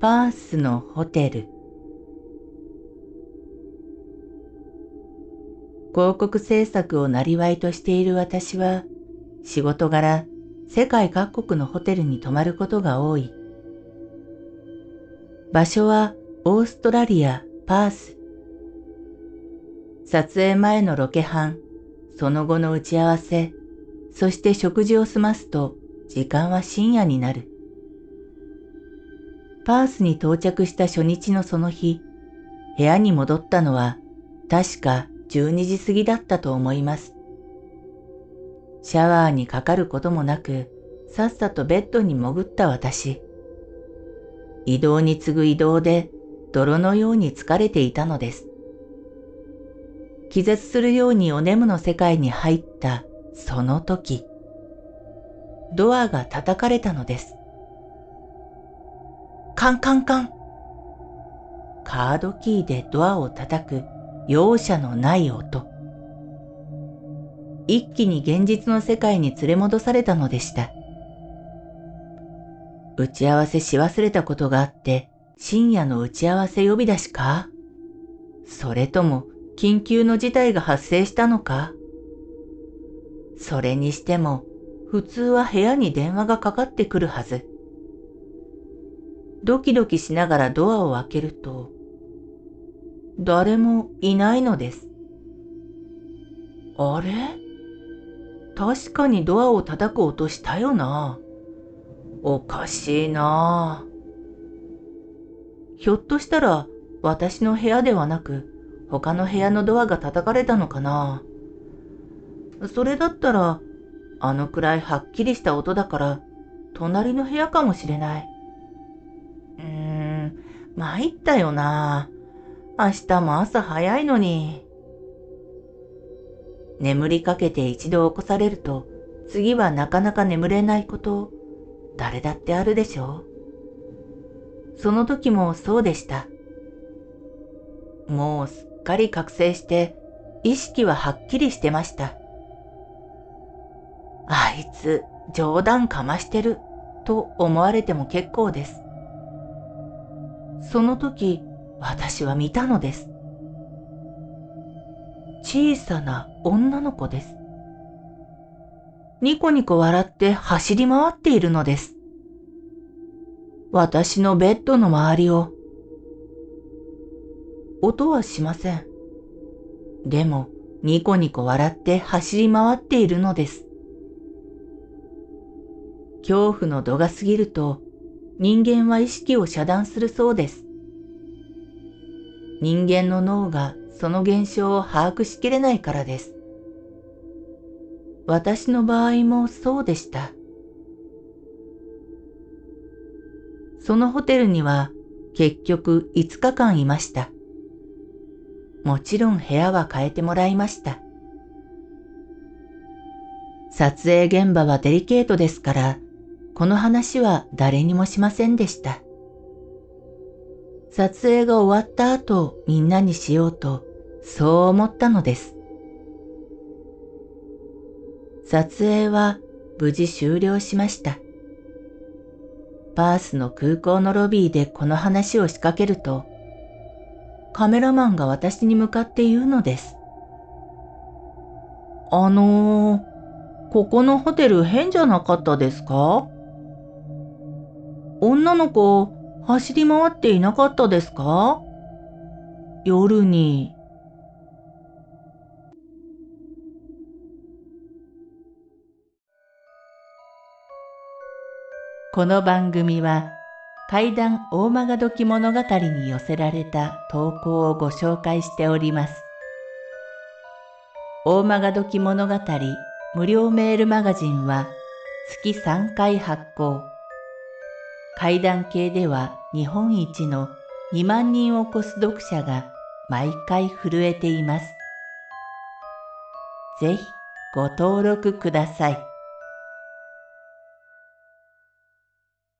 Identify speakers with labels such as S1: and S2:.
S1: パースのホテル。広告制作をなりわいとしている私は仕事柄世界各国のホテルに泊まることが多い。場所はオーストラリア・パース。撮影前のロケ班その後の打ち合わせそして食事を済ますと時間は深夜になる。パースに到着した初日のその日、部屋に戻ったのは確か12時過ぎだったと思います。シャワーにかかることもなく、さっさとベッドに潜った私。移動に次ぐ移動で泥のように疲れていたのです。気絶するようにお眠の世界に入ったその時、ドアが叩かれたのです。カンカンカン。カードキーでドアを叩く容赦のない音。一気に現実の世界に連れ戻されたのでした。打ち合わせし忘れたことがあって深夜の打ち合わせ呼び出しか？それとも緊急の事態が発生したのか？それにしても普通は部屋に電話がかかってくるはず。ドキドキしながらドアを開けると、誰もいないのです。あれ？確かにドアを叩く音したよな。おかしいな。ひょっとしたら私の部屋ではなく他の部屋のドアが叩かれたのかな。それだったらあのくらいはっきりした音だから隣の部屋かもしれない。参ったよな。明日も朝早いのに。眠りかけて一度起こされると、次はなかなか眠れないこと、誰だってあるでしょう。その時もそうでした。もうすっかり覚醒して、意識ははっきりしてました。あいつ、冗談かましてる、と思われても結構です。その時、私は見たのです。小さな女の子です。ニコニコ笑って走り回っているのです。私のベッドの周りを。音はしません。でも、ニコニコ笑って走り回っているのです。恐怖の度が過ぎると、人間は意識を遮断するそうです。人間の脳がその現象を把握しきれないからです。私の場合もそうでした。そのホテルには結局5日間いました。もちろん部屋は変えてもらいました。撮影現場はデリケートですから、この話は誰にもしませんでした。撮影が終わった後みんなにしようとそう思ったのです。撮影は無事終了しました。パースの空港のロビーでこの話を仕掛けると、カメラマンが私に向かって言うのです。あのー、ここのホテル変じゃなかったですか？女の子、走り回っていなかったですか？夜に。この番組は怪談大曲時物語に寄せられた投稿をご紹介しております。大曲どき物語無料メールマガジンは月3回発行。階段系では日本一の2万人を超す読者が毎回震えています。ぜひご登録ください。